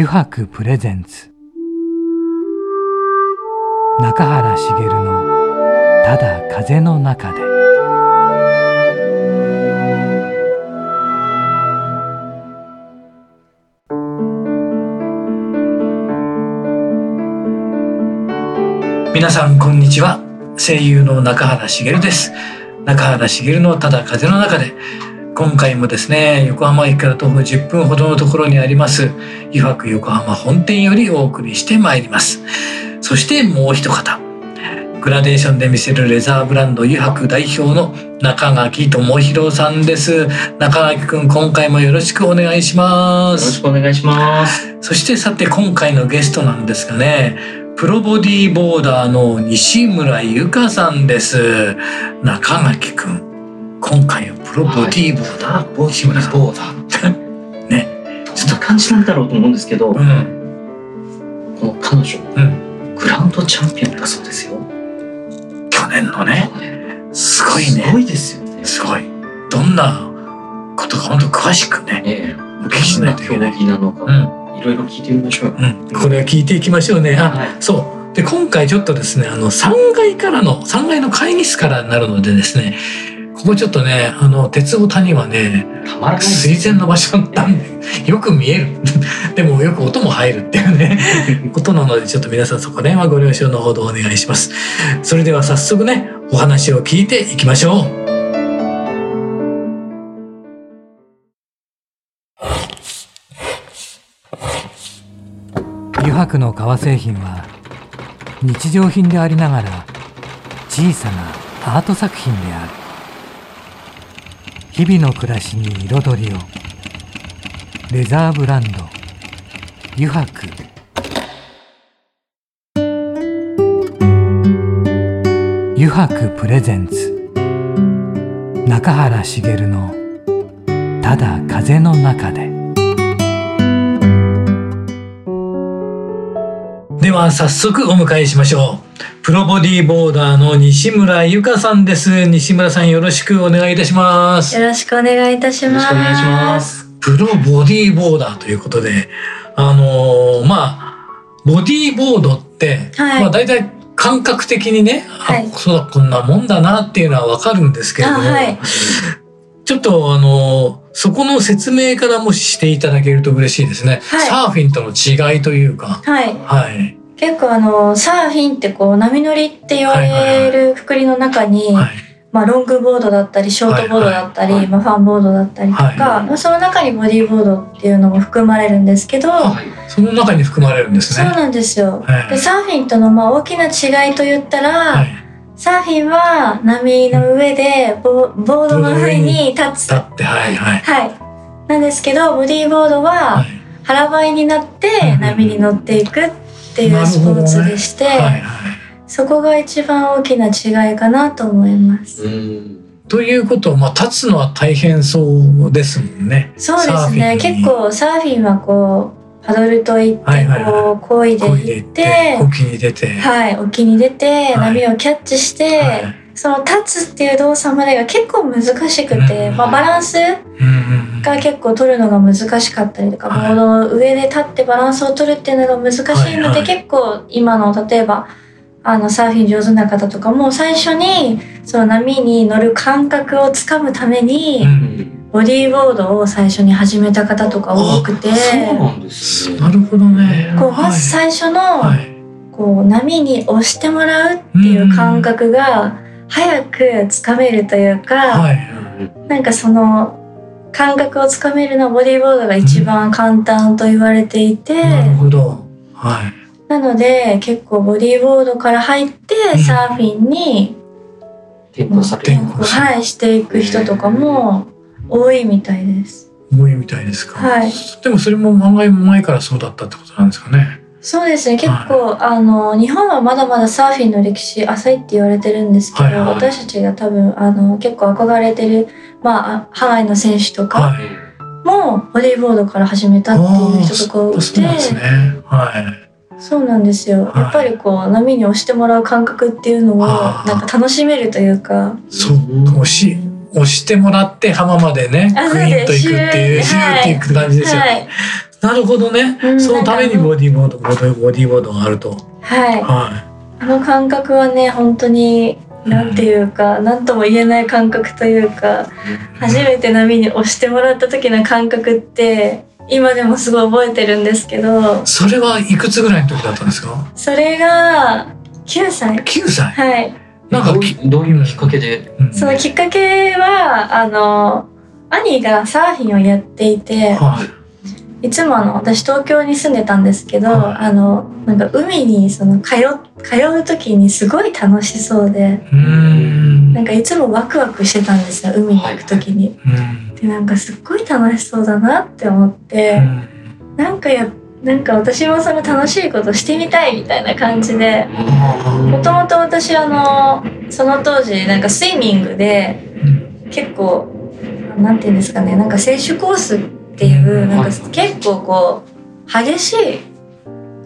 油白プレゼンツ。中原茂の「ただ風の中で」皆さんこんにちは。声優の中原茂です。中原茂のただ風の中で。今回もですね横浜駅から徒歩10分ほどのところにあります湯泊横浜本店よりお送りしてまいります。そしてもう一方グラデーションで見せるレザーブランド湯泊代表の中垣智博さんです。中垣くん今回もよろしくお願いします。よろしくお願いします。そしてさて今回のゲストなんですがねプロボディーボーダーの西村由香さんです。中垣くん今回はプロボディーボーダー、ボディーボーダーね。ちょっと感じなんだろうと思うんですけど、うん。この彼女うん。グランドチャンピオンだそうですよ。去年のね。すごいすごねいですよね。すごい。どんなことか本当詳しくね。ええ。お聞きしないといけないなのか、うんいろいろ聞いてみましょう。よ、うん、これは聞いていきましょうね。あ、はい。そう。で、今回ちょっとですね、あの、3階からの、3階の会議室からになるのでですね、ここちょっとね、あの、鉄オタにはね、たまらない水前の場所なんで、よく見える。でもよく音も入るっていうね、ことなので、ちょっと皆さんそこら辺はご了承のほどお願いします。それでは早速ね、お話を聞いていきましょう。油白の革製品は日常品でありながら小さなアート作品である日々の暮らしに彩りを。レザーブランド。油白油白プレゼンツ。中原茂の「ただ風の中で」では早速お迎えしましょう。プロボディーボーダーの西村由香さんです。西村さんよろしくお願いいたします。よろしくお願いいたします。よろしくお願いしますプロボディーボーダーということであのーまあボディーボードって、はい。まあ大体感覚的にね、はい。あそうだこんなもんだなっていうのはわかるんですけれども、あはい。ちょっとあのーそこの説明からもししていただけると嬉しいですね、はい。サーフィンとの違いというか。はい。はい結構あの、サーフィンってこう、波乗りって言われるくくりの中に、はいまあ、ロングボードだったり、ショートボードだったり、まあ、ファンボードだったりとか、その中にボディーボードっていうのも含まれるんですけど、はいその中に含まれるんですね。そうなんですよ。はいで、サーフィンとのまあ大きな違いと言ったら、はい。サーフィンは波の上でボボードの上に立つ。だって、はい、はい。はい。なんですけど、ボディーボードは、はい。腹ばいになって波に乗っていくっていうスポーツでして、はい、はい。そこが一番大きな違いかなと思います。うんということは、まあ、立つのは大変そうですもんね。そうですね。結構サーフィンはこうパドルといってはいはいはいこう漕いでいっでいってて、沖に出て。はい、沖に出てはい波をキャッチして、はいその立つっていう動作までが結構難しくて、うんまあ、バランスうんうんが結構取るのが難しかったりとか、はいボードの上で立ってバランスを取るっていうのが難しいので、はいはい結構今の例えばあのサーフィン上手な方とかも最初にその波に乗る感覚をつかむために、うんボディーボードを最初に始めた方とか多くてそうなんですねなるほどね。こうまず最初の、はい。こう波に押してもらうっていう感覚が早くつかめるというか、はい。なんかその感覚をつかめるのはボディーボードが一番簡単と言われていて、なるほど。はい。なので結構ボディーボードから入ってうんサーフィンに転向される転向はい、していく人とかも多いみたいです。多いみたいですか。はい。でもそれも案外前からそうだったってことなんですかね。そうですね結構、あの日本はまだまだサーフィンの歴史浅いって言われてるんですけど、はいはい私たちが多分あの結構憧れてる、まああ、ハワイの選手とかはい。もボディーボードから始めたっていう人とか多くて。そうなんですね。はい。そうなんですよ、はい。やっぱりこう波に押してもらう感覚っていうのをなんか楽しめるというか。そう、押し、押してもらって浜までね、あグイッと行くっていう、シューっていく感じですよ。はい。なるほどね、うんそのためにボディーボードボディーボードがあると。はい。はあの感覚はね本当になんていうか何とも言えない感覚というか初めて波に押してもらった時の感覚って今でもすごい覚えてるんですけどいそれはいくつぐらいの時だったんですか？それが9歳。9歳？はい。なんかきどういどういうきっかけで、うん。そのきっかけはあの兄がサーフィンをやっていてはいいつもあの私東京に住んでたんですけど、はい。あのなんか海にその通通う時にすごい楽しそうでなんかいつもワクワクしてたんですよ海に行く時に。うん。でなんかすっごい楽しそうだなって思って、なんかやなんか私もその楽しいことしてみたいみたいな感じでもともと私あのその当時なんかスイミングでうん。結構なんて言うんですかねなんか選手コースっていうなんかはい。結構こう激しい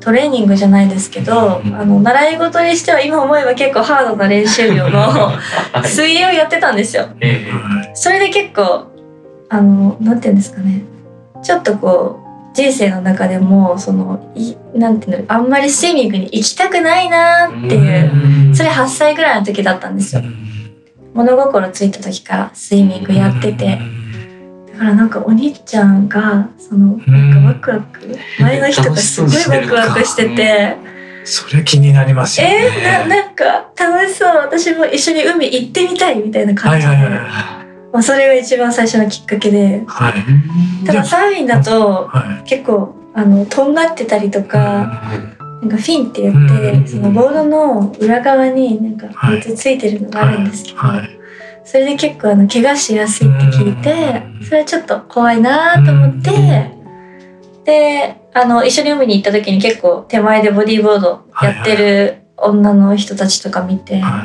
トレーニングじゃないですけどうんあの習い事にしては今思えば結構ハードな練習量の はい。水泳をやってたんですよ。それで結構あのなんて言うんですかね。ちょっとこう人生の中でもそのいなんていうのあんまりスイミングに行きたくないなっていううん。それ8歳ぐらいの時だったんですよ。物心ついた時からスイミングやってて。だからなんかお兄ちゃんがそのなんかワクワク前の日とかすごいワクワクしてて。それ気になりますよね。えー、ななんか楽しそう。私も一緒に海行ってみたいみたいな感じで、はいはいはいまあ、それが一番最初のきっかけで。はい。ただサーフィンだとはい。結構あのとんがってたりとか、なんかフィンって言って、うんそのボードの裏側になんかついてるのがあるんですけど、はいそれで結構あの怪我しやすいって聞いてうん。それはちょっと怖いなと思って、であの一緒に海に行った時に結構手前でボディーボードやってる女の人たちとか見て、は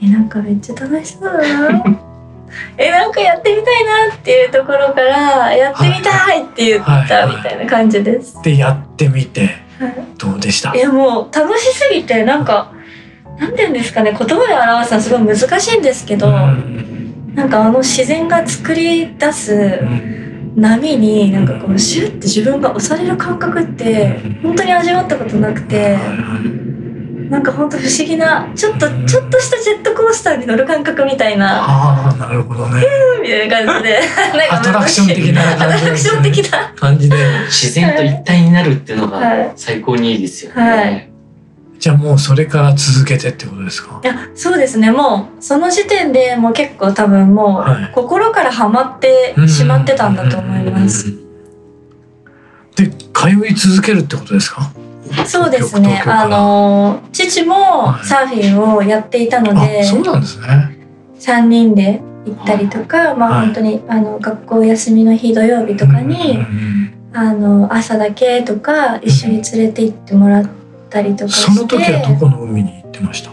い。えなんかめっちゃ楽しそうだな。えなんかやってみたいなっていうところからやってみたいって言ったみたいな感じです。でやってみてはい。どうでした？いやもう楽しすぎてなんかなんて言うんですかね言葉で表すのはすごい難しいんですけど、うん。なんかあの自然が作り出すうん。波になんかこうシュッて自分が押される感覚って本当に味わったことなくてはいはい。なんか本当不思議なちょっとちょっとしたジェットコースターに乗る感覚みたいな。ああなるほどね。みたいな感じで。なんかアトラクション的なアトラクション的な。感じで。自然と一体になるっていうのはい。が最高にいいですよね。はいじゃあもうそれから続けてってことですか？いやそうですね。もうその時点でもう結構多分もはい。う心からハマってしまってたんだと思います。で通い続けるってことですか？そうですね。あの父もはい。サーフィンをやっていたので、あそうなんですね。3人で行ったりとか、まあはい。本当にあの学校休みの日土曜日とかに、うんあの朝だけとか一緒に連れて行ってもらったりとかしてその時はどこの海に行ってました？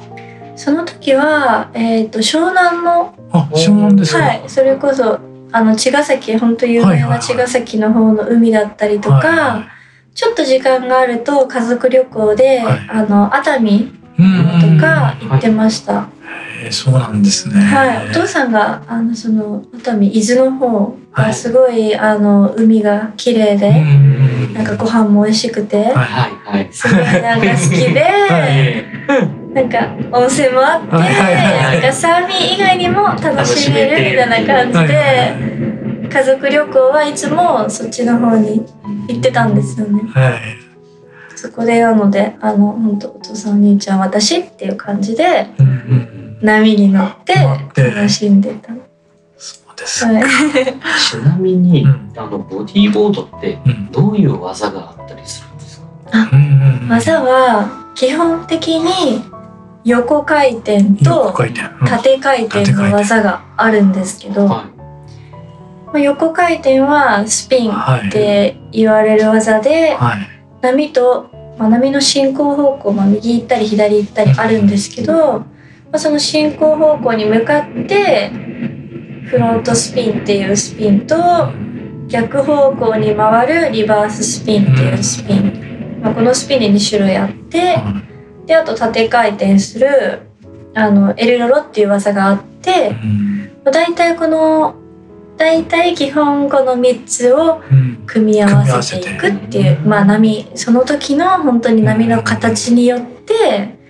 その時は、えー、と湘南の、あ湘南ですか。はい、それこそあの茅ヶ崎本当有名はいはいはない。茅ヶ崎の方の海だったりとか、はちょっと時間があると家族旅行で、はい。あの熱海とか行ってました。えーそうなんですね。はい、お父さんがあのその熱海伊豆の方はいがすごい、あの海が綺麗で、うんなんかご飯も美味しくて、はいはいはい。すごいなんか好きで、えなんか温泉もあって、はいはいはい。なんかサーフィン以外にも楽しめるみたいな感じはいはいで、家族旅行はいつもそっちの方に行ってたんですよね。はい。そこでなので、あの本当お父さんお兄ちゃん私っていう感じでうんうん波に乗って楽しんでた。そうですはい。ちなみに、うん。あのボディーボードってうん。どういう技があったりするんですか？技は基本的に横回転横と縦回転の技があるんですけど、まはあ横回転はスピンはい。って言われる技ではい。波と、まあ、波の進行方向、まあ、右行ったり左行ったりあるんですけど、まあ、その進行方向に向かってフロントスピンっていうスピンと逆方向に回るリバーススピンっていうスピン、まあ、このスピンで2種類あってであと縦回転するあのエルロロっていう技があってうん。だいたいこのだいたい基本この3つをうん。組み合わせていくっていうまあ波その時の本当に波の形によって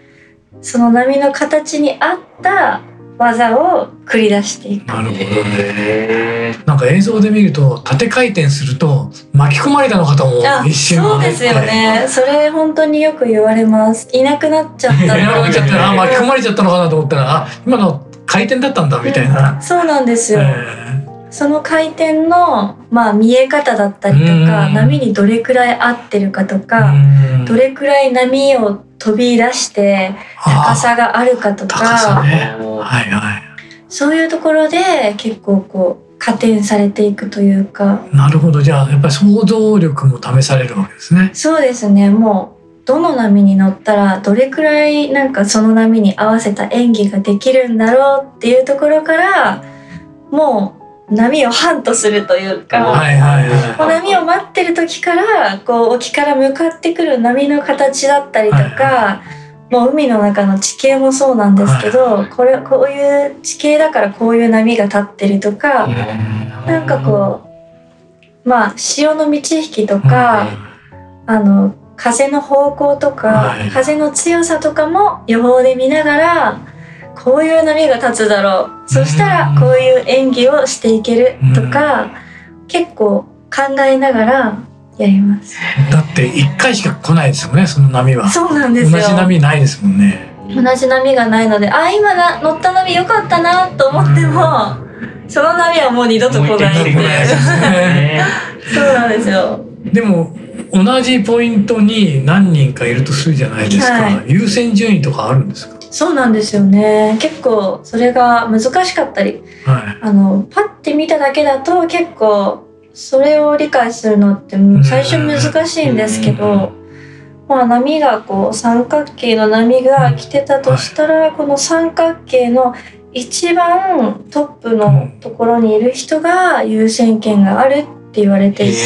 その波の形に合った技を繰り出していく。なるほどね。へなんか映像で見ると縦回転すると巻き込まれたのかと思うあ一瞬そうですよね。それ本当によく言われます。いなくなっちゃっいたなくなっちゃったあ巻き込まれちゃったのかなと思ったらあ今の回転だったんだみたいな。そうなんですよ。えその回転の、まあ、見え方だったりとかうん波にどれくらい合ってるかとーかうんどれくらい波を飛び出して高さがあるかとかね。ーはいはい。そういうところで結構こう加点されていくというかなるほどじゃあやっぱり想像力も試されるわけですね。そうですねもうどの波に乗ったらどれくらいなんかその波に合わせた演技ができるんだろうっていうところからもう波をハントするというか。はいはいはい。こう波を待ってる時からこう沖から向かってくる波の形だったりとか、もう海の中の地形もそうなんですけど、これこういう地形だからこういう波が立ってるとか、なんかこうまあ潮の満ち引きとか、あの風の方向とか、はい。風の強さとかも予報で見ながらこういう波が立つだろう。そしたらこういう演技をしていけるとか、結構考えながらやります。だって一回しか来ないですよねその波は。そうなんで同すよ。じ波ないですもんね。同じ波がないのであ今な乗った波良かったなと思っても、その波はもう二度と来ないっていうねそうなんですよ。でも同じポイントに何人かいるとするじゃないですか、は優先順位とかあるんですか？そうなんですよね。結構それが難しかったりはあのパッて見ただけだと結構それを理解するのって最初難しいんですけど、まあ、波がこう三角形の波が来てたとしたら、この三角形の一番トップのところにいる人が優先権があるって言われていて、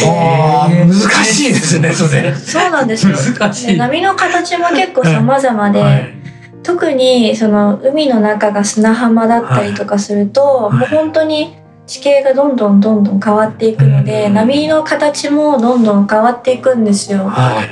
難しいですねそれ。そうなんですよ。難しい。で波の形も結構様々で、はい特にその海の中が砂浜だったりとかすると、はい。もう本当に地形がどんどんどんどん変わっていくので、うん。波の形もどんどん変わっていくんですよ。はい。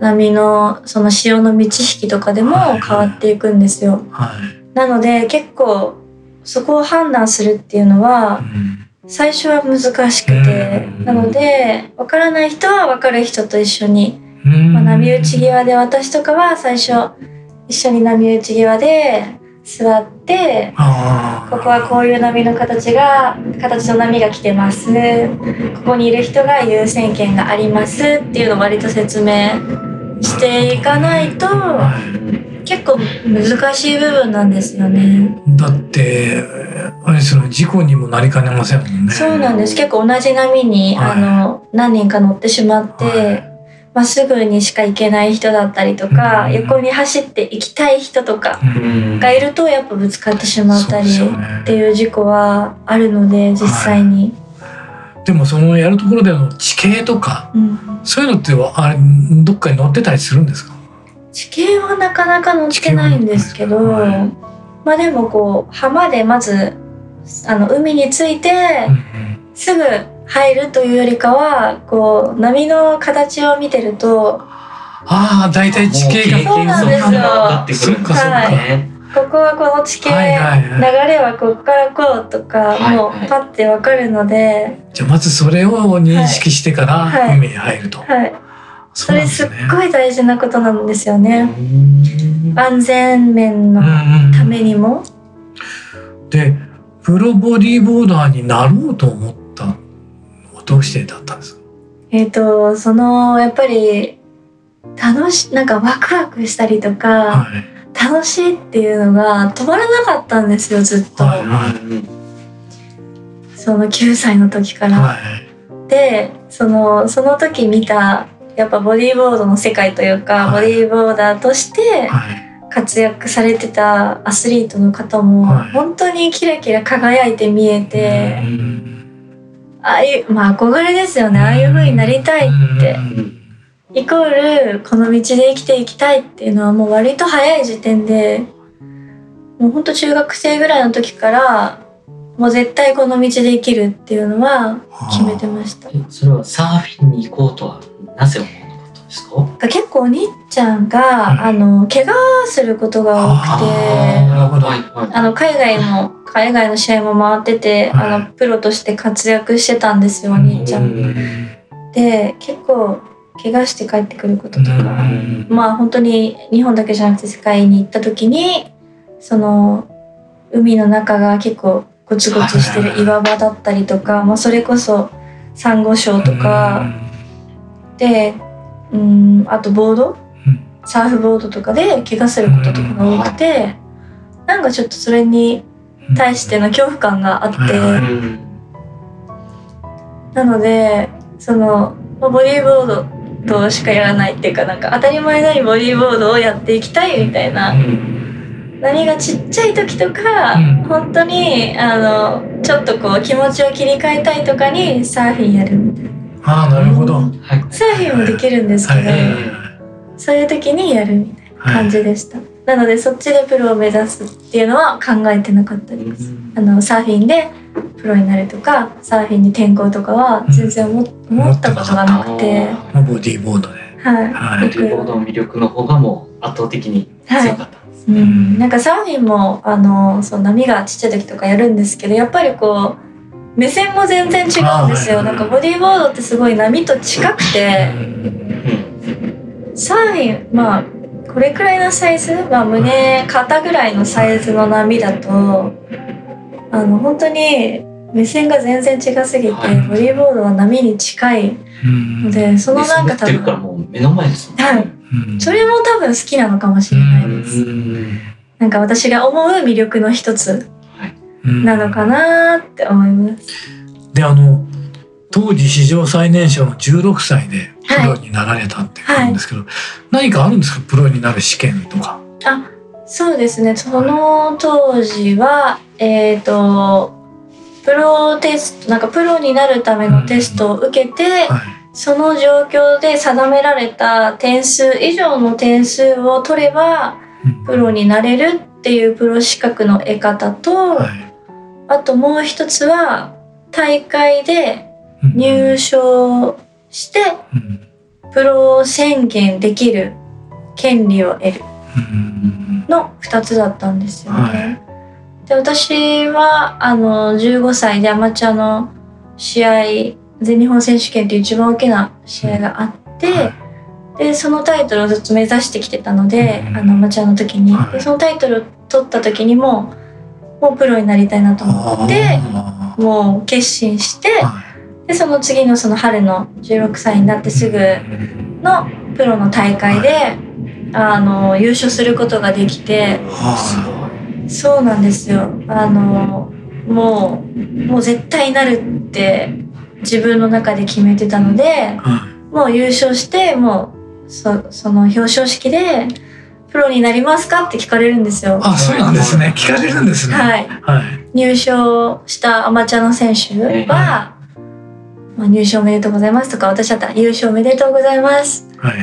波のその潮の満ち引きとかでもはい。変わっていくんですよ。はい。なので結構そこを判断するっていうのはうん。最初は難しくて、うん。なのでわからない人はわかる人と一緒にうん。まあ、波打ち際で私とかは最初一緒に波打ち際で座ってあここはこういう波の形が形の波が来てます。ここにいる人が優先権がありますっていうのを割と説明していかないとは結構難しい部分なんですよね。いだってあれその事故にもなりかねませんもんね。そうなんです。結構同じ波に、はい。あの何人か乗ってしまって、はいまっすぐにしか行けない人だったりとか、うん。横に走って行きたい人とかうん。がいるとやっぱぶつかってしまったりっていう事故はあるので実際に、でもそのやるところでの地形とかうん、そういうのってあれどっかに載ってたりするんですか？地形はなかなか載ってないんですけど、はい。まあでもこう浜でまずあの海に着いてうん。すぐ入るというよりかはこう波の形を見てるとああ大体地形がそうなんですよ分かってくるんですよね。ここはこの地形、はいはい流はいれはここからこうとか、はいもうパッてわかるので、じゃあまずそれを認識してからはい海に入ると。はい、そそうれすっ。ごい大事なことなんですよね。うん安全面のためにも。でプロボディーボーダーになろうと思ったのはどうしてだったんですか？えっ、とそのやっぱり楽しなんかワクワクしたりとか、はい。楽しいっていうのが止まらなかったんですよずっと、はいその9歳の時から。はい。でそのその時見たやっぱボディーボードの世界というか、はい。ボディーボーダーとしてはい。活躍されてたアスリートの方もはい。本当にキラキラ輝いて見えて、うんああいうまあ憧れですよね。ああいう風になりたいって。うん。イコールこの道で生きていきたいっていうのはもう割と早い時点でもうほんと中学生ぐらいの時からもう絶対この道で生きるっていうのは決めてました。えそれはサーフィンに行こうとはなぜ思わなかったんですか？結構お兄ちゃんが、うんあの怪我することが多くてあの海外の海外の試合も回ってて、はい。あのプロとして活躍してたんですよお兄ちゃ。うん。んで結構怪我して帰ってくることとか、うん。まあ本当に日本だけじゃなくて世界に行った時にその海の中が結構ゴツゴツしてる岩場だったりとか、まあ、それこそサンゴ礁とか。でうんあとボード？うん。サーフボードとかで怪我することとかが多くて、なんかちょっとそれに対しての恐怖感があって、うんなのでそのまあボディーボードとしかやらないっていうかなんか当たり前のようにボディーボードをやっていきたいみたいな波がちっちゃい時とか、うん。本当にあのちょっとこう気持ちを切り替えたいとかにサーフィンやるみたいなああなるほど。ははいサーフィンもできるんですけど、いはい。はいそういう時にやるみたいなはい感じでした、なのでそっちでプロを目指すっていうのは考えてなかったです、あのサーフィンでプロになるとかサーフィンに転向とかは全然思,、思ったことがなくて、まあボディーボードで。はい、はい。ボディーボードの魅力の方がもう圧倒的に強かった。うん、なんかサーフィンもあのそう波がちっちゃい時とかやるんですけどやっぱりこう目線も全然違うんですよ、なんかボディーボードってすごい波と近くてうんサーフィンまあこれくらいのサイズ、まあ、胸肩ぐらいのサイズの波だとあの本当に目線が全然違すぎて、はい。ボディーボードは波に近いうん。のでそのなんか多分もう目の前で。はい。うん。それも多分好きなのかもしれないです、うん。なんか私が思う魅力の一つ。うんなのかなって思います。であの当時史上最年少の16歳でプロになられたって言うんですけど、何かあるんですか？プロになる試験とか。あ、そうですね。その当時はえっ、とプロテストなんかプロになるためのテストを受けて、はい。その状況で定められた点数以上の点数を取ればうんプロになれるっていうプロ資格の得方と、はいあともう一つは大会でうん。入賞してうん。プロ宣言できる権利を得るうん。の2つだったんですよね。はい。で私はあの15歳でアマチュアの試合全日本選手権っていう一番大きな試合があって、はい。でそのタイトルをずっと目指してきてたので、うん。あのアマチュアの時に、はい。でそのタイトルを取った時にももうプロになりたいなと思ってあもう決心してでその次のその春の16歳になってすぐのプロの大会であの優勝することができて。そうなんですよ。あのもうもう絶対なるって自分の中で決めてたのでもう優勝してもうそその表彰式で「プロになりますか?」って聞かれるんですよ。あそうなんですね聞かれるんですね。はい、はい入賞したアマチュアの選手は「まあ、入賞おめでとうございます」とか私だったら「優勝おめでとうございます」はい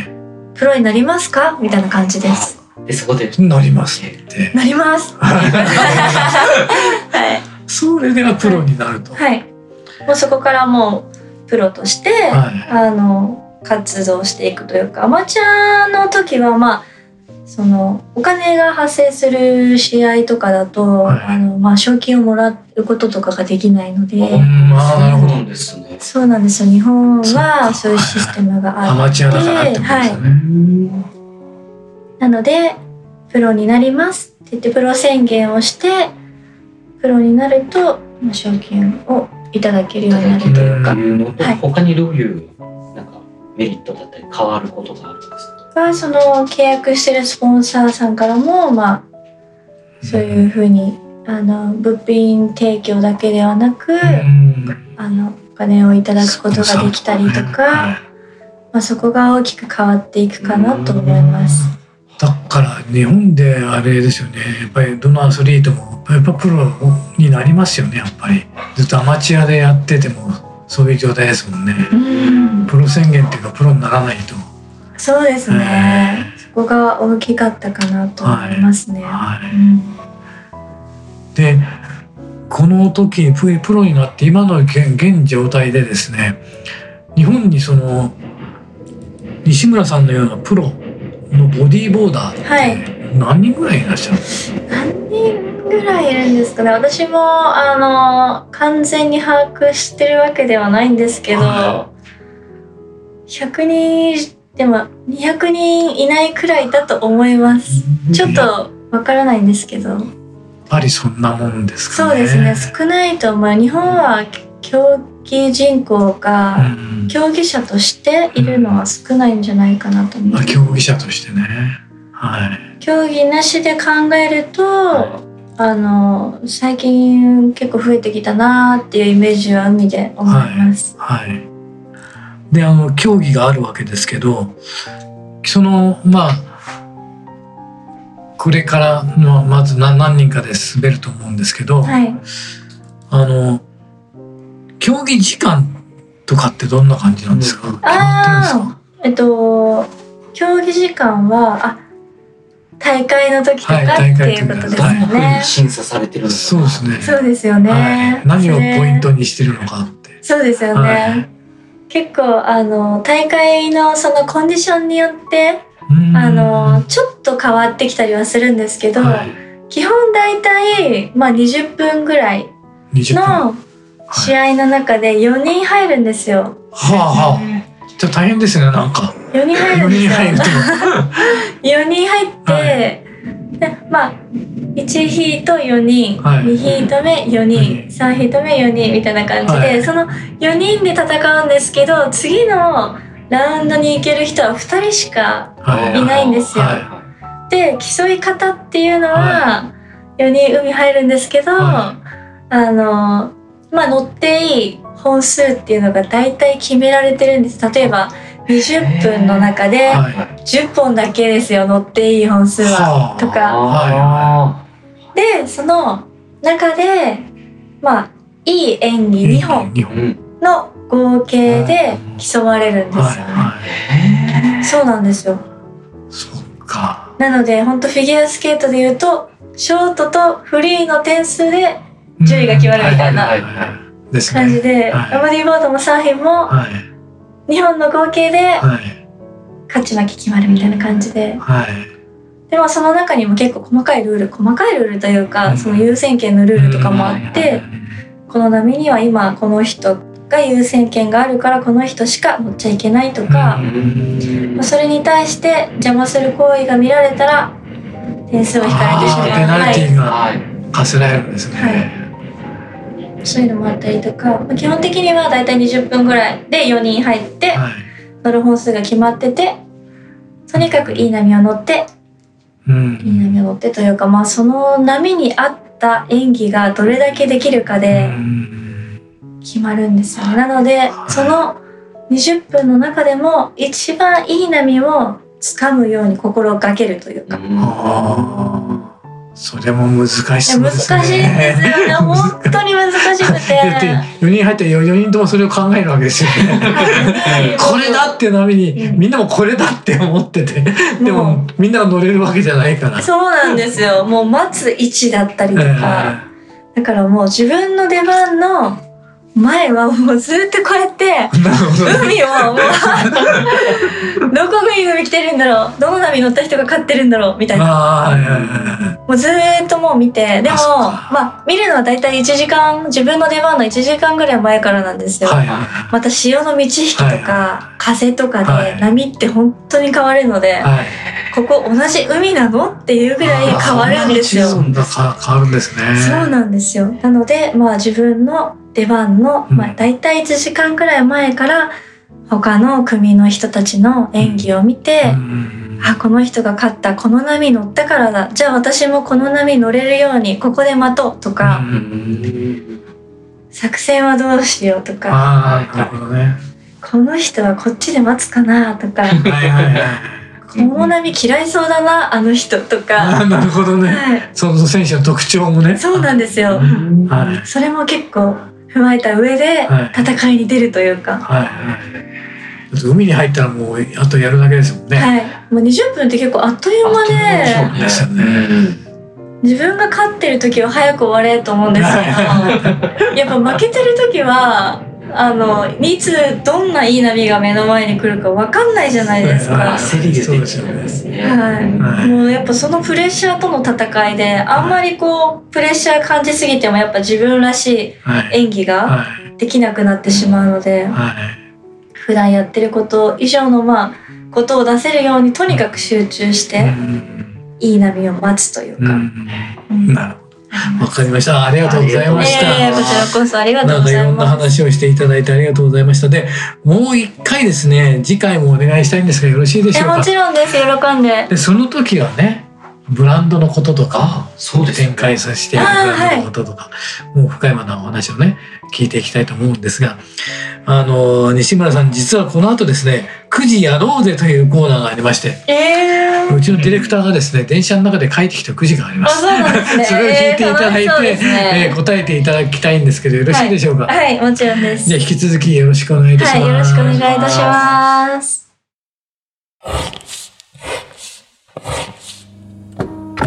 プロになりますか？みたいな感じです。でそこでなりますって。なります。はい。それではプロになると。はい。もうそこからもうプロとして、はいあの活動していくというか、アマチュアの時はまあそのお金が発生する試合とかだと、はいあのまあ賞金をもらうこととかができないので、うんあーなるほどそうなんですね。そうなんですよ。日本はそういうシステムがあアマチュアだからってことですよね。なのでプロになりますって言ってプロ宣言をしてプロになるとまあ賞金をいただけるようになるというかはい他にどういうなんかメリットだったり変わることがあるんですか？がその契約してるスポンサーさんからもまあそういうふうにあの物品提供だけではなく、うん。あのお金をいただくことができたりとか、はいまあ、そこが大きく変わっていくかなと思います。だから日本であれですよね。やっぱりどのアスリートもやっぱプロになりますよねやっぱり。ずっとアマチュアでやっててもそういう状態ですもんね。うん。プロ宣言っていうかプロにならないとそうですね。そこが大きかったかなと思いますね。はい。うん。でこの時ププロになって今の現現状態でですね日本にその西村さんのようなプロのボディーボーダーって何人ぐらいいらっしゃるんですか、何人ぐらいいるんですかね。私もあの完全に把握してるわけではないんですけど、は100人でも200人いないくらいだと思いますちょっとわからないんですけどやっぱりそんなもんですかね。そうですね少ないと思う日本は競技人口がうん競技者としているのは少ないんじゃないかなと思うまあ、競技者としてね。はい。競技なしで考えるとあの最近結構増えてきたなーっていうイメージは海で思います。はい。で、あの、競技があるわけですけど、その、まあ、これからの、まず何何人かで滑ると思うんですけど、はい、あの、競技時間とかってどんな感じなんですか、うん。ああえっと競技時間はあ大会の時とか、はいって大会いうことですはい。よね。審査されてるそうですね。そうですよね。はい、何をポイントにしてるのかって。そうですよね。はい結構あの大会のそのコンディションによってうんあのちょっと変わってきたりはするんですけど、はい、基本大体まあ20分ぐらい20分。はの試合の中で4人入るんですよ。あはあ。じゃあ大変ですね、なんか。4人入る4んですよ。人入ると。4人入って、はでまあ1ヒート4人、はい。2ヒート目4人、3ヒート目4人みたいな感じで、はい。その4人で戦うんですけど次のラウンドに行ける人は2人しかはい。いないんですよ。はで競い方っていうのは4人海入るんですけど、はあのまあ乗っていい本数っていうのが大体決められてるんです。例えば20分の中ではい。10本だけですよ乗っていい本数は。はあとかあでその中でまあいい演技2本の合計で競われるんですよはいね。はい。そうなんですよ。そっか。なので本当フィギュアスケートで言うとショートとフリーの点数で順位が決まるみたいなはいはいはいですね。感じで、はいボディーボードもサーフィンもはい。2本の合計ではい。勝ち負け決まるみたいな感じで。はい。でもその中にも結構細かいルール細かいルールというか、うん。その優先権のルールとかもあって、この波には今この人が優先権があるからこの人しか乗っちゃいけないとか、それに対して邪魔する行為が見られたら点数を引かれてしまう。ペナルティーがはい。課せられるんですね。はいそういうのもあったりとか、まあ基本的にはだいたい20分ぐらいで4人入ってはい。乗る本数が決まっててとにかくいい波を乗ってういいん。波を乗ってというかまあその波に合った演技がどれだけできるかうでん決まるんですよね。なのでその20分の中でも一番いい波を掴むように心がけるというか。それも難しいやそうですね。難しいんですよね。本当に難しくて。だって4人入って4人ともそれを考えるわけですよね。これだって波にうんみんなもこれだって思っててでももみんなが乗れるわけじゃないから。そうなんですよ。もう待つ位置だったりとか。だからもう自分の出番の前はもうずっとこうやって。海をもう どこに海来てるんだろう？どの波乗った人が勝ってるんだろう？みたいな。もうずーっともう見て。でもまあ見るのは大体1時間自分の出番の1時間ぐらい前からなんですよ、はいはまた潮の満ち引きとか、風とかはい。で波って本当に変わるので、いはい。ここ同じ海なの？っていうぐらい変わるんですよ。変わるんですね。そうなんですよ。なので、まあ自分の出番の、うん。まあ大体1時間くらい前から、他の組の人たちの演技を見て、うんあ、この人が勝った、この波乗ったからだ。じゃあ私もこの波乗れるように、ここで待とうとか、作戦はどうしようとか、ああなるほどね。この人はこっちで待つかなとか、はいはいはい。この波嫌いそうだな、あの人とあか。あなるほどね。はい。その選手の特徴もね。そうなんですよ。はいそれも結構踏まえた上ではい戦いに出るというか。はいはい。海に入ったらもうあとやるだけですもんね。はい、もう20分って結構あっという間で、そうですよね。自分が勝ってる時は早く終われと思うんですけど やっぱ負けてる時はあのいつどんないい波が目の前に来るか分かんないじゃないですか。焦りが出ちゃうんですね。はい、はい。もうやっぱそのプレッシャーとの戦いであんまりこうプレッシャー感じすぎてもやっぱ自分らしいはい。演技がはい。できなくなってしまうので。はい普段やってること以上のまあことを出せるようにとにかく集中しうてんいい波を待つというか。うんうんなるほど。わかりました。ありがとうございました。ええこちらこそありがとなかいうんございろんなます。話をしていただいてありがとうございました。でもう一回ですね次回もお願いしたいんですがよろしいでしえょうか？もちろんです。喜んで。でその時はねブランドのこととかあ、そうですね展。開させているブランドのこととか、もう深山のお話をね聞いていきたいと思うんですがあの西村さん実はこの後ですね「9時やろうぜ」というコーナーがありましてええうちのディレクターがですね電車の中で書いてきた9時がありまあす。そすね。それを聞いていただいて、えーねえー答えていただきたいんですけどよろしいでしょうか、はいもちろんです。じゃあ引き続きよろしくお願いいたします。はいよろしくお願いいたします。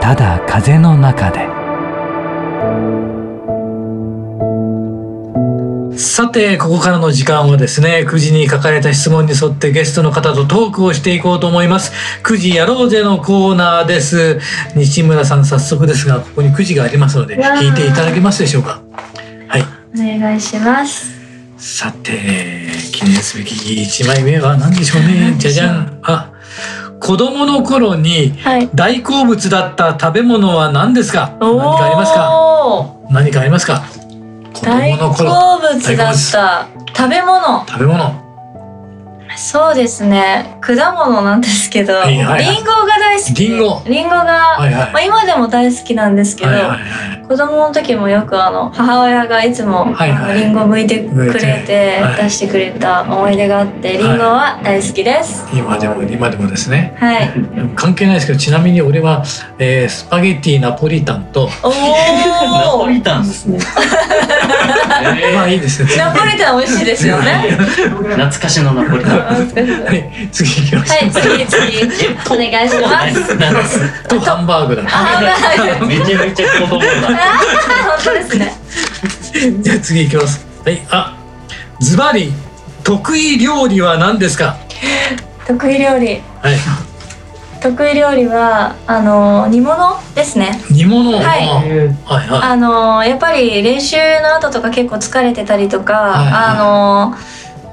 ただ風の中で」さてここからの時間はですね9時に書かれた質問に沿ってゲストの方とトークをしていこうと思います。9時やろうぜのコーナーです。西村さん早速ですがここに9時がありますので聞いていただけますでしょうか？はい。お願いします。さて記念すべき1枚目は何でしょうね。じゃじゃん。あ子供の頃にはい。大好物だった食べ物は何ですか？何かありますか？何かありますか？子大供の頃好物だった食べ物。食べ物そうですね。果物なんですけど、はいはいはいリンゴが大好き。リンゴリンゴが、はいはいまあ今でも大好きなんですけど、はいはいはい子供の時もよくあの母親がいつも、はいはいあのリンゴ剥いてくれててはい出してくれた思い出があって、リンゴは大好きです。今でも今でもですねはい。関係ないですけどちなみに俺は、えースパゲッティナポリタンとおナポお。リタンですね。まあいいですねナポリタン美味しいですよね。懐かしのナポリタン。はい次行きましはい、次次お願いします。ょ うとハンバーグだあ、はい。めちゃめちゃ子供だ。本当ですね。じゃあ次行きますはいあズバリ得意料理は何ですか？得意料理。はい得意料理はあの煮物ですね。煮物？はいはいはいはあのやっぱり練習の後とか結構疲れてたりとか、はいはいあの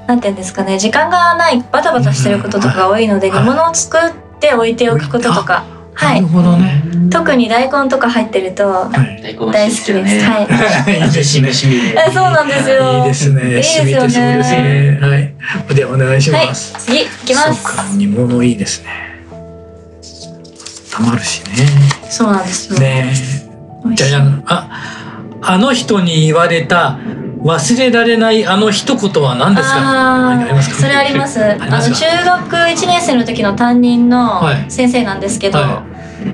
なんていうんですかね時間がないバタバタしてることとかが多いので、うん煮物を作って置いておくこととか、いはないる。ほどね。特に大根とか入ってるとはい。大根大好きです。はい。いいですねそうなんですよ。いいですねいいですよね。はい。ではお願いしはい。ます、次いきます。そっか煮物いいですね。たまるしね。そうなんですよ。ね。じゃじゃんああの人に言われた忘れられないあの一言は何ですか？それあります。あの中学1年生の時の担任のはい先生なんですけど、は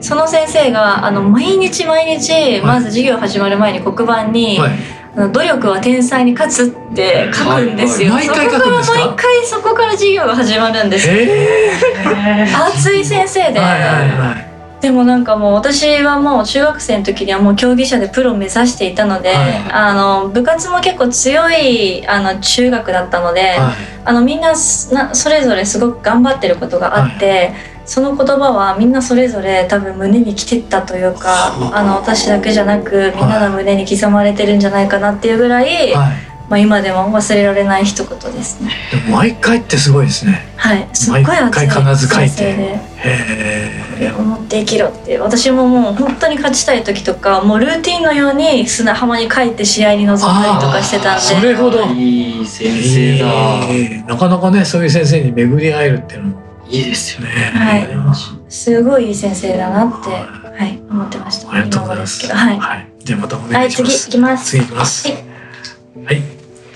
その先生があの毎日毎日まず授業始まる前に黒板に、はい。努力は天才に勝つって書くんですよ。はい。はい。そこから毎回そこから授業が始まるんです熱い先生で、ーはいはいはいでもなんかもう私はもう中学生の時にはもう競技者でプロを目指していたので、はい。あの部活も結構強いあの中学だったので、はい。あのみんなそれぞれすごく頑張ってることがあって、その言葉はみんなそれぞれ多分胸に来てたというか、はああの私だけじゃなくみんなの胸に刻まれてるんじゃないかなっていうぐらい、はいまあ、今でも忘れられない一言ですね。でも毎回ってすごいですねはい、すっごい熱い毎回必ず書いて先生で。へこれを持って生きろって私ももう本当に勝ちたい時とかもうルーティンのように砂浜に帰って試合に臨んだりとかしてたんそでれほどいいえ先生だ。ーなかなかねそういう先生に巡り会えるっていうのもいいですよね。ねはいすごいいい先生だなって、はい、思ってました。ありがとうございます。はい。はい。じゃあまたおはい、願いします。次行きます。次いきます。はいはい。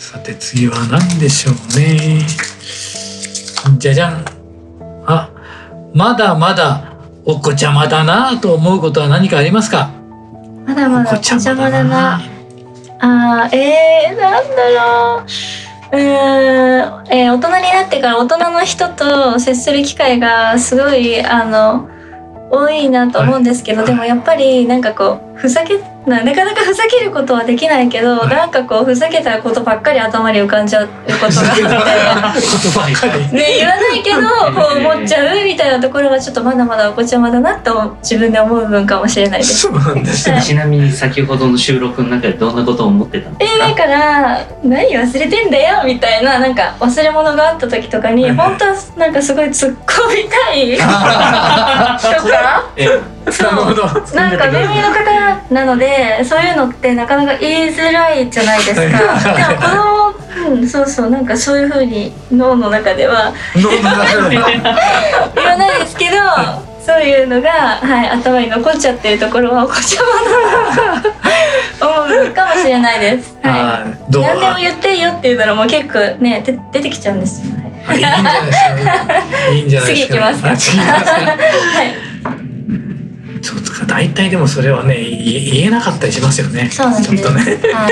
さて次は何でしょうね。じゃじゃん。あ、まだまだお子ちゃまだなと思うことは何かありますか？まだまだお子ちゃまだな。。あーえー、なんだろう。うーん、えー大人になってから大人の人と接する機会がすごいあの多いなと思うんですけど、はいでもやっぱりなんかこうふざけななかなかふざけることはできないけど、はい。なんかこうふざけたことばっかり頭に浮かんじゃうことがあって。ね、言わないけどこう思っちゃうみたいなところがちょっとまだまだお子ちゃまだなと自分で思う部分かもしれないです。そうなんですね。ちなみに先ほどの収録の中でどんなことを思ってたんですか？えだから何忘れてんだよみたいななんか忘れ物があった時とかに本当はなんかすごい突っ込みたい とかえそうなんか年齢の方なのでそういうのってなかなか言いづらいじゃないですか でも子供、うん、そうそうなんかそういう風に脳の中では 言わないですけどそういうのが、はい、頭に残っちゃってるところはお子ちゃまだな思うかもしれないです。は はい。何でも言っていいよっていうならもう結構ねで出てきちゃうんですよ。はいいいんじゃないですか。いいんじゃないですか。次きますか。はい。そうか。大体でもそれはね言えなかったりしますよね。そうです。ちょっとね。はい。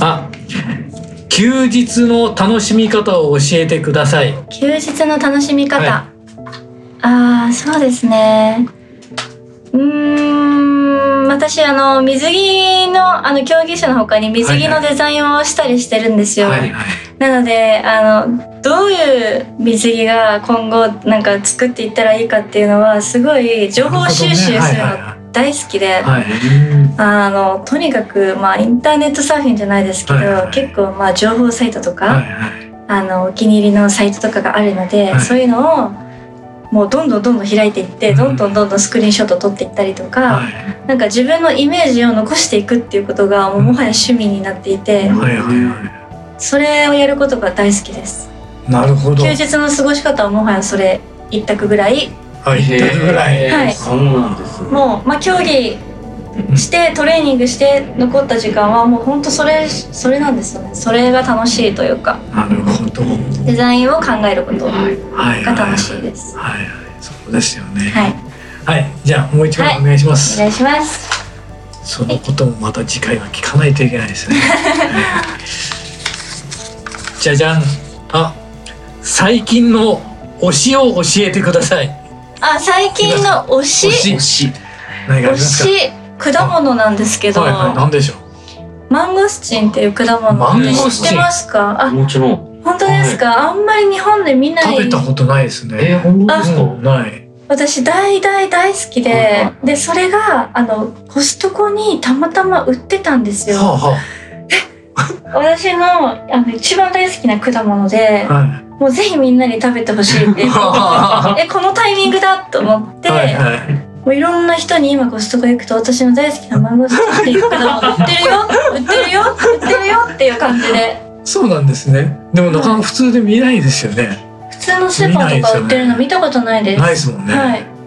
あ、休日の楽しみ方を教えてください。休日の楽しみ方。はああそうですね。うーん私あの水着のあの競技者の他に水着のデザインをしたりしてるんですよ。はいはい。なのであのどういう水着が今後なんか作っていったらいいかっていうのはすごい情報収集するの大好きで、はいはい。あのとにかくまあインターネットサーフィンじはいですけど、はいはい結構まあ情報サイトとか、はいはい。あのお気に入りのサイトとかがあるので、はいそういうのをもうどんどんどんどん開いていって、うんどんどんどんどんスクリーンショット撮っていったりとか、はいなんか自分のイメージを残していくっていうことがもうもはや趣味になっていて、はいはいはそれをやることが大好きです。い。なるほど。休日の過ごし方はもはやそれ一択ぐらいはい。言ったぐらい。はいそうなんですねもう、まあ、競技してトレーニングして残った時間はもう本当それそれなんですよねそれが楽しいというかなるほど。デザインを考えることがはいはい。楽しいですはいはい。そうですよね。はいはい。じゃあもう一枚お願いします。お願いしますそのこともまた次回は聞かないといけないですね。じゃじゃん。あ、最近の推しを教えてください。あ最近の推し？推し。推し果物なんですけど、はいはい。なんでしょう？マンゴスチンっていう果物。ってマンゴスチン。知ってますか？あもちろん。本当ですか、あんまり日本で見ない。食べたことないですね。えー、本当ですか？うんない。私大大大好きで、でそれがあのコストコにたまたま売ってたんですよ、はあ私のあの一番大好きな果物ではあ。はもうぜひみんなに食べてほしいって えこのタイミングだと思って、い。はいはい。もういろんな人に今コストコ行くと私の大好きなマンゴスチンっていう果物売ってるよ売ってるよ売ってるよっていう感じでそうなんですね。でもなかなか普通で見ないですよね。普通のスーパーとか売ってるの見たことないですないですもんね。はい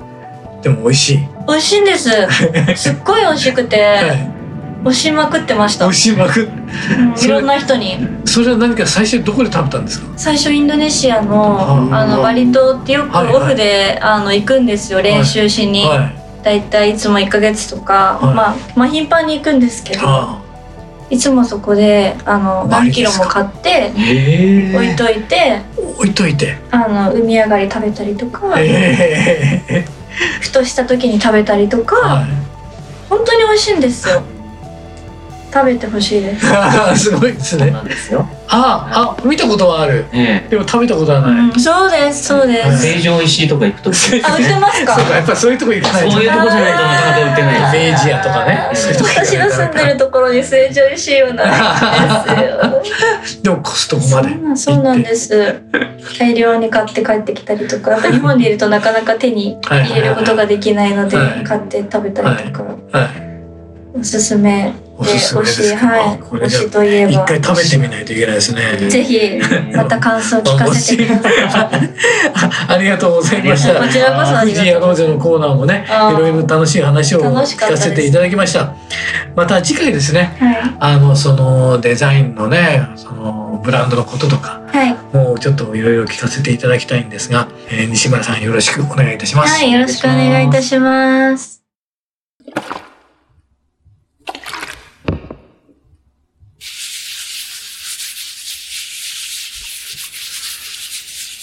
でも美味しい。美味しいんです すっごい美味しくて、はい。押しまくってました。美味しいまく。うんいろんな人に。それは何か最初どこで食べたんですか？最初インドネシアのああのバリ島ってよくオフで、あの行くんですよ練習しに、はい。だいたいいつも1ヶ月とか、はい。まあまあ頻繁に行くんですけどあいつもそこであの何キロも買ってえ置いといてあ、置いといて。あの海上がり食べたりとか、ええふとした時に食べたりとか、は本当に美味しいんですよ食べてほしいです、い。すごいですね。そうなんですよ。あ、あ、見たことはある。えでも食べたことはうない。ん、そうですそうではいす成城石井とか行くとそうあ売ってますか？そうか、やっぱそういうとこ行かないと。いうとこじゃないとなかなか売ってない明治屋とかね。私の住んでるところに成城石井はないんです。よでもコストコまでそうなんです。大量に買って帰ってきたりとか。あと日本にいるとなかなか手に入れることができないのではい買って食べたりとか。はい。おすすめおすすめですかはいこれ一回食べてみないといけないですね。ぜひまた感想聞かせてくださいあ ありがとうございました。こちらこそありがとうのコーナーもね、いろいろ楽しい話を聞かせていただきました。また次回ですね、はいあのそのデザインのね、そのブランドのこととか、はいもうちょっといろいろ聞かせていただきたいんですが、えー西村さんよろしくお願いいたします。はいよろしくお願いいたします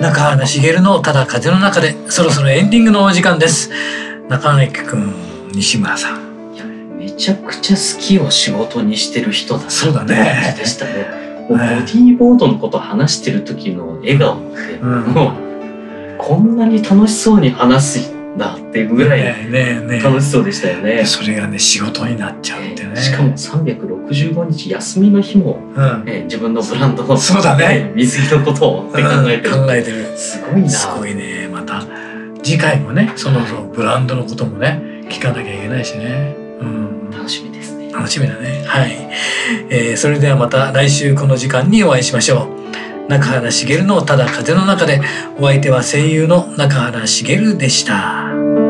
中原茂のただ風の中で、そろそろエンディングのお時間です。中原くん、西村さん。めちゃくちゃ好きを仕事にしてる人だなそうだねでしたね。ボディーボードのこと話してる時の笑顔って、うんもうこんなに楽しそうに話すんだっていうぐらい楽しそうでしたよね。それがね、仕事になっちゃうってね。しかも365日休みの日も、うん。ね、自分のブランドのそうだね水着のことをって考えてる、うん考えてる。すごいなすごいね。また、次回もね、そのブランドのこともね、聞かなきゃいけないしね。うん。楽しみですね楽しみだね。はい。えーそれではまた来週この時間にお会いしましょう。中原茂のただ風の中で、お相手は声優の中原茂でした。